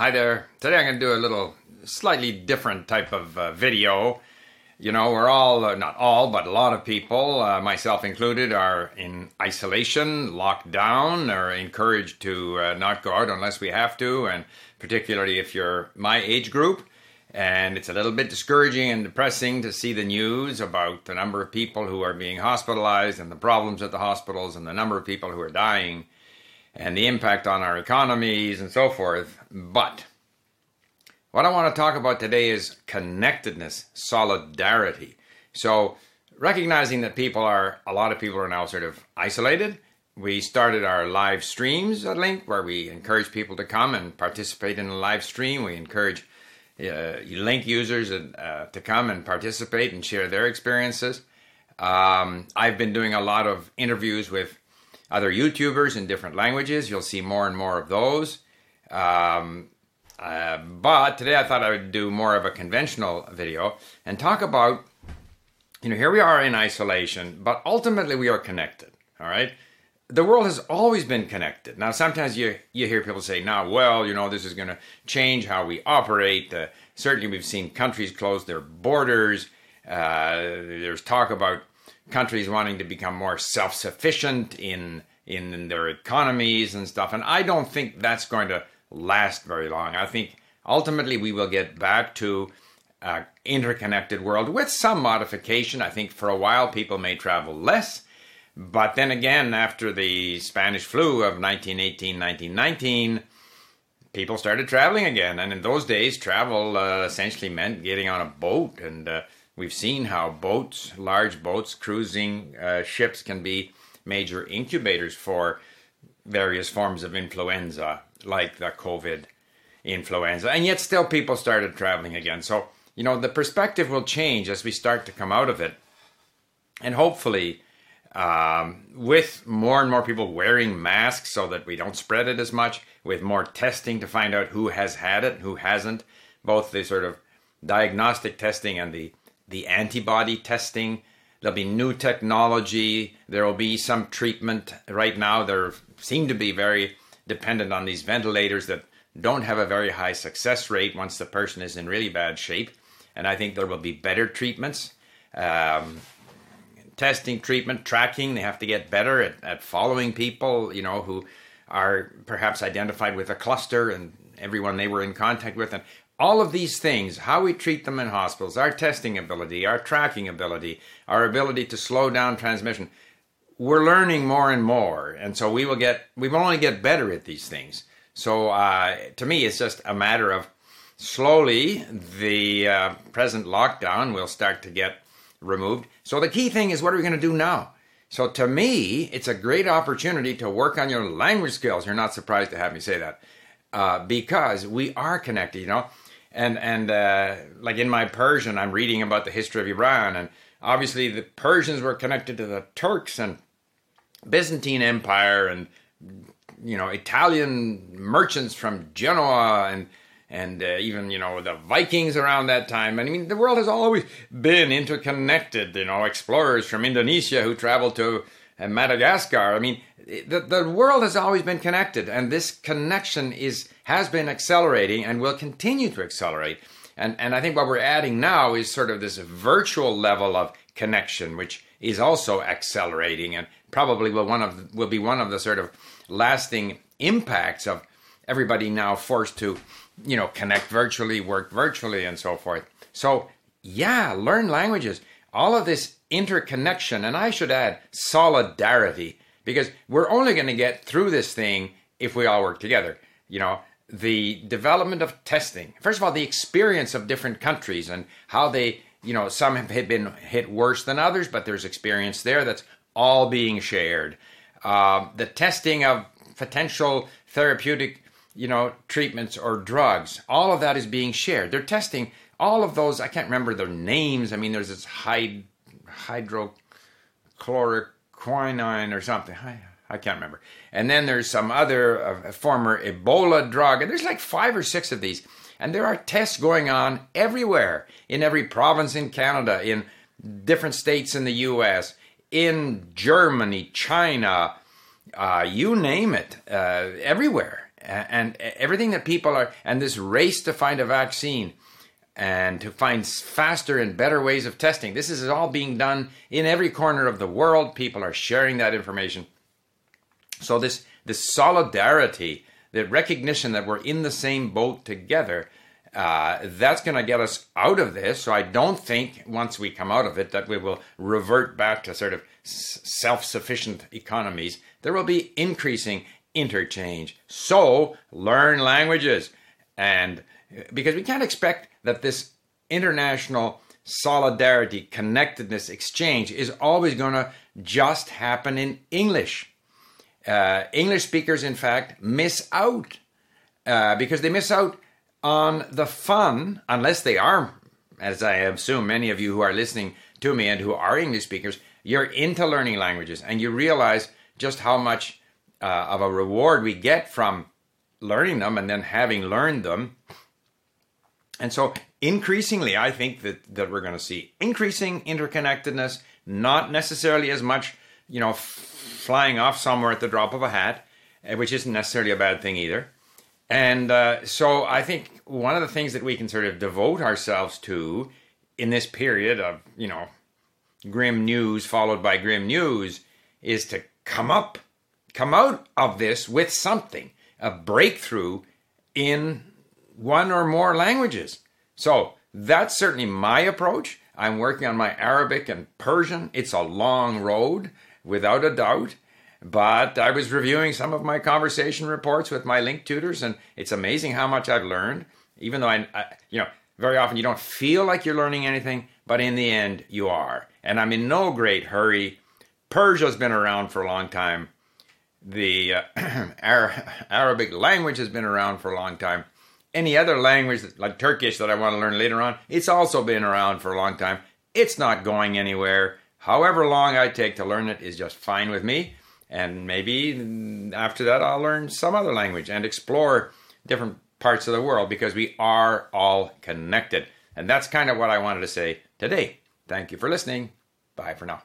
Hi there. Today I'm going to do a little slightly different type of uh, video. You know, we're all, uh, not all, but a lot of people, uh, myself included, are in isolation, locked down, or encouraged to uh, not go out unless we have to, and particularly if you're my age group. And it's a little bit discouraging and depressing to see the news about the number of people who are being hospitalized and the problems at the hospitals and the number of people who are dying and the impact on our economies and so forth. But what I want to talk about today is connectedness, solidarity. So, recognizing that people are, a lot of people are now sort of isolated. We started our live streams at LingQ where we encourage people to come and participate in the live stream. We encourage uh, LingQ users uh, to come and participate and share their experiences. Um, I've been doing a lot of interviews with other YouTubers in different languages. You'll see more and more of those. Um, uh, but today I thought I would do more of a conventional video and talk about, you know, here we are in isolation, but ultimately we are connected. All right. The world has always been connected. Now, sometimes you, you hear people say, now, well, you know, this is going to change how we operate. Uh, certainly, we've seen countries close their borders. Uh, there's talk about countries wanting to become more self-sufficient in in their economies and stuff. And I don't think that's going to last very long. I think ultimately we will get back to an interconnected world with some modification. I think for a while people may travel less. But then again, after the Spanish flu of 1918, 1919, people started traveling again. And in those days, travel uh, essentially meant getting on a boat and uh, We've seen how boats, large boats, cruising uh, ships can be major incubators for various forms of influenza, like the COVID influenza. And yet, still, people started traveling again. So, you know, the perspective will change as we start to come out of it. And hopefully, um, with more and more people wearing masks so that we don't spread it as much, with more testing to find out who has had it, who hasn't, both the sort of diagnostic testing and the the antibody testing. There'll be new technology. There will be some treatment. Right now, they seem to be very dependent on these ventilators that don't have a very high success rate once the person is in really bad shape. And I think there will be better treatments. Um, testing, treatment, tracking. They have to get better at, at following people, you know, who are perhaps identified with a cluster and everyone they were in contact with. And all of these things, how we treat them in hospitals, our testing ability, our tracking ability, our ability to slow down transmission, we're learning more and more. And so we will get, we will only get better at these things. So uh, to me, it's just a matter of slowly the uh, present lockdown will start to get removed. So the key thing is what are we going to do now? So to me, it's a great opportunity to work on your language skills. You're not surprised to have me say that. Uh, because we are connected, you know and and uh, like in my Persian, I'm reading about the history of Iran, and obviously the Persians were connected to the Turks and Byzantine Empire, and you know Italian merchants from Genoa, and and uh, even you know the Vikings around that time. I mean, the world has always been interconnected. You know, explorers from Indonesia who traveled to uh, Madagascar. I mean, the, the world has always been connected, and this connection is has been accelerating and will continue to accelerate. And, and I think what we're adding now is sort of this virtual level of connection, which is also accelerating and probably will one of will be one of the sort of lasting impacts of everybody now forced to, you know, connect virtually, work virtually, and so forth. So yeah, learn languages. All of this interconnection, and I should add solidarity because we're only going to get through this thing if we all work together. You know, the development of testing. First of all, the experience of different countries and how they, you know, some have been hit worse than others, but there's experience there that's all being shared. Uh, the testing of potential therapeutic, you know, treatments or drugs, all of that is being shared. They're testing all of those. I can't remember their names. I mean, there's this hyd- hydrochloric quinine or something. I, I can't remember. And then there's some other uh, former Ebola drug, and there's like five or six of these. And there are tests going on everywhere, in every province in Canada, in different states in the U.S., in Germany, China, uh, you name it, uh, everywhere. and everything that people are, and this race to find a vaccine and to find faster and better ways of testing. This is all being done in every corner of the world. People are sharing that information. So this this solidarity, the recognition that we're in the same boat together, uh, that's going to get us out of this. So I don't think once we come out of it that we will revert back to sort of self-sufficient economies. There will be increasing interchange. So learn languages and because we can't expect that this international solidarity, connectedness, exchange is always going to just happen in English. Uh, English speakers, in fact, miss out uh, because they miss out on the fun, unless they are, as I assume many of you who are listening to me and who are English speakers, you're into learning languages and you realize just how much uh, of a reward we get from learning them and then having learned them and so increasingly, I think that, that we're going to see increasing interconnectedness, not necessarily as much, you know, f- flying off somewhere at the drop of a hat, eh, which isn't necessarily a bad thing either. And uh, so I think one of the things that we can sort of devote ourselves to in this period of, you know, grim news followed by grim news is to come up, come out of this with something, a breakthrough in one or more languages. So that's certainly my approach. I'm working on my Arabic and Persian. It's a long road, without a doubt. But I was reviewing some of my conversation reports with my LingQ tutors, and it's amazing how much I've learned. Even though I, I, you know, very often you don't feel like you're learning anything, but in the end you are. And I'm in no great hurry. Persia's been around for a long time. The uh, Arabic language has been around for a long time any other language like Turkish that I want to learn later on, it's also been around for a long time. It's not going anywhere. However long I take to learn it is just fine with me. And maybe after that, I'll learn some other language and explore different parts of the world because we are all connected. And that's kind of what I wanted to say today. Thank you for listening. Bye for now.